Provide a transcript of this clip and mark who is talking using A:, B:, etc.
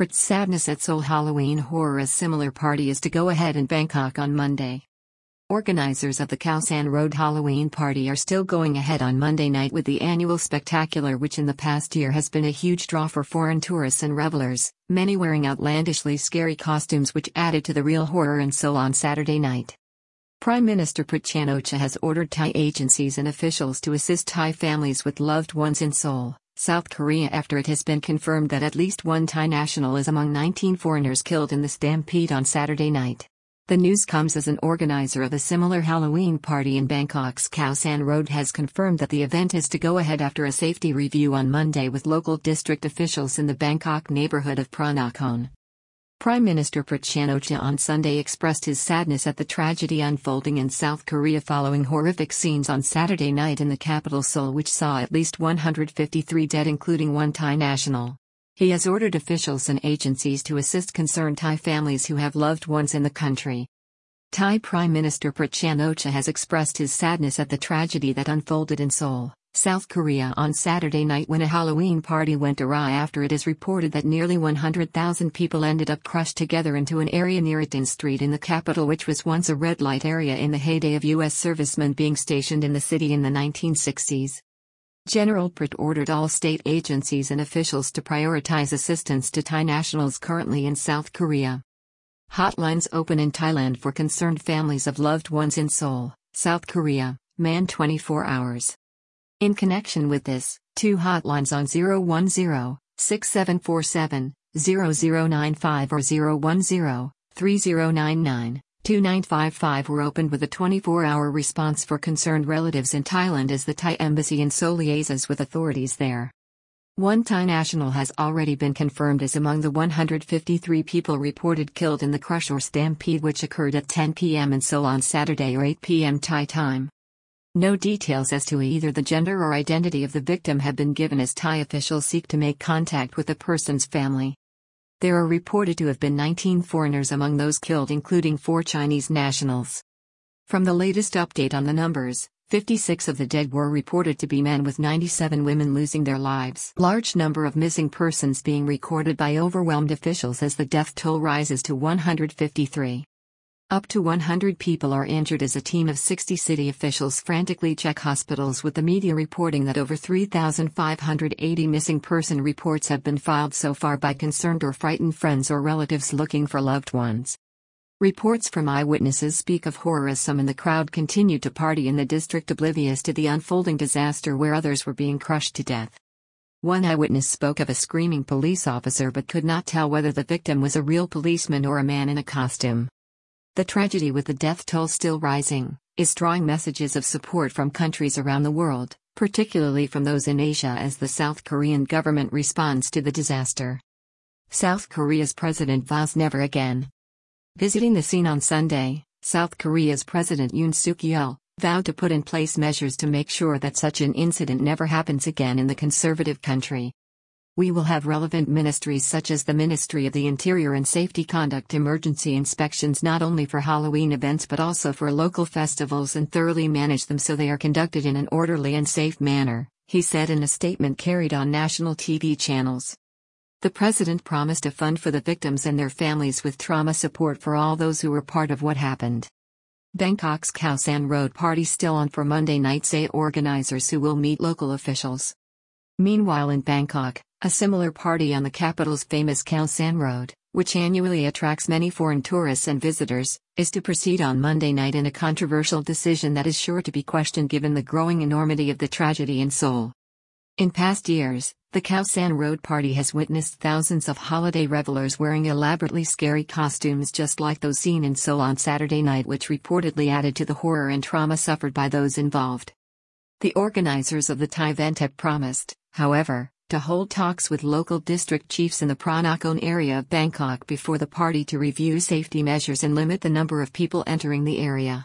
A: Prayut's Sadness at Seoul Halloween Horror A similar party is to go ahead in Bangkok on Monday. Organizers of the Khao San Road Halloween party are still going ahead on Monday night with the annual spectacular, which in the past year has been a huge draw for foreign tourists and revelers, many wearing outlandishly scary costumes which added to the real horror in Seoul on Saturday night. Prime Minister Prat Chan-o-cha has ordered Thai agencies and officials to assist Thai families with loved ones in Seoul, South Korea after it has been confirmed that at least one Thai national is among 19 foreigners killed in the stampede on Saturday night. The news comes as an organizer of a similar Halloween party in Bangkok's Khao San Road has confirmed that the event is to go ahead after a safety review on Monday with local district officials in the Bangkok neighborhood of Phra Nakhon. Prime Minister Prayut Chan-o-cha on Sunday expressed his sadness at the tragedy unfolding in South Korea following horrific scenes on Saturday night in the capital Seoul which saw at least 153 dead including one Thai national. He has ordered officials and agencies to assist concerned Thai families who have loved ones in the country. Thai Prime Minister Prayut Chan-o-cha has expressed his sadness at the tragedy that unfolded in Seoul, South Korea on Saturday night when a Halloween party went awry after it is reported that nearly 100,000 people ended up crushed together into an area near Itaewon Street in the capital which was once a red light area in the heyday of U.S. servicemen being stationed in the city in the 1960s. General Prayut ordered all state agencies and officials to prioritize assistance to Thai nationals currently in South Korea. Hotlines open in Thailand for concerned families of loved ones in Seoul, South Korea, man 24 hours. In connection with this, two hotlines on 010 6747 0095 or 010 3099 2955 were opened with a 24 hour response for concerned relatives in Thailand as the Thai embassy in Seoul liaises with authorities there. One Thai national has already been confirmed as among the 153 people reported killed in the crush or stampede which occurred at 10 p.m. in Seoul on Saturday or 8 p.m. Thai time. No details as to either the gender or identity of the victim have been given as Thai officials seek to make contact with the person's family. There are reported to have been 19 foreigners among those killed, including four Chinese nationals. From the latest update on the numbers, 56 of the dead were reported to be men with 97 women losing their lives. Large number of missing persons being recorded by overwhelmed officials as the death toll rises to 153. Up to 100 people are injured as a team of 60 city officials frantically check hospitals with the media reporting that over 3,580 missing person reports have been filed so far by concerned or frightened friends or relatives looking for loved ones. Reports from eyewitnesses speak of horror as some in the crowd continued to party in the district oblivious to the unfolding disaster where others were being crushed to death. One eyewitness spoke of a screaming police officer but could not tell whether the victim was a real policeman or a man in a costume. The tragedy with the death toll still rising is drawing messages of support from countries around the world, particularly from those in Asia as the South Korean government responds to the disaster. South Korea's president vows never again. Visiting the scene on Sunday, South Korea's President Yoon Suk Yeol vowed to put in place measures to make sure that such an incident never happens again in the conservative country. We will have relevant ministries such as the Ministry of the Interior and Safety conduct emergency inspections not only for Halloween events but also for local festivals and thoroughly manage them so they are conducted in an orderly and safe manner, he said in a statement carried on national TV channels. The president promised a fund for the victims and their families with trauma support for all those who were part of what happened. Bangkok's Khao San Road party still on for Monday night say organizers who will meet local officials. Meanwhile in Bangkok, a similar party on the capital's famous Khao San Road, which annually attracts many foreign tourists and visitors, is to proceed on Monday night in a controversial decision that is sure to be questioned given the growing enormity of the tragedy in Seoul. In past years, the Khao San Road party has witnessed thousands of holiday revelers wearing elaborately scary costumes just like those seen in Seoul on Saturday night, which reportedly added to the horror and trauma suffered by those involved. The organizers of the Thai event have promised, however, to hold talks with local district chiefs in the Phra Nakhon area of Bangkok before the party to review safety measures and limit the number of people entering the area.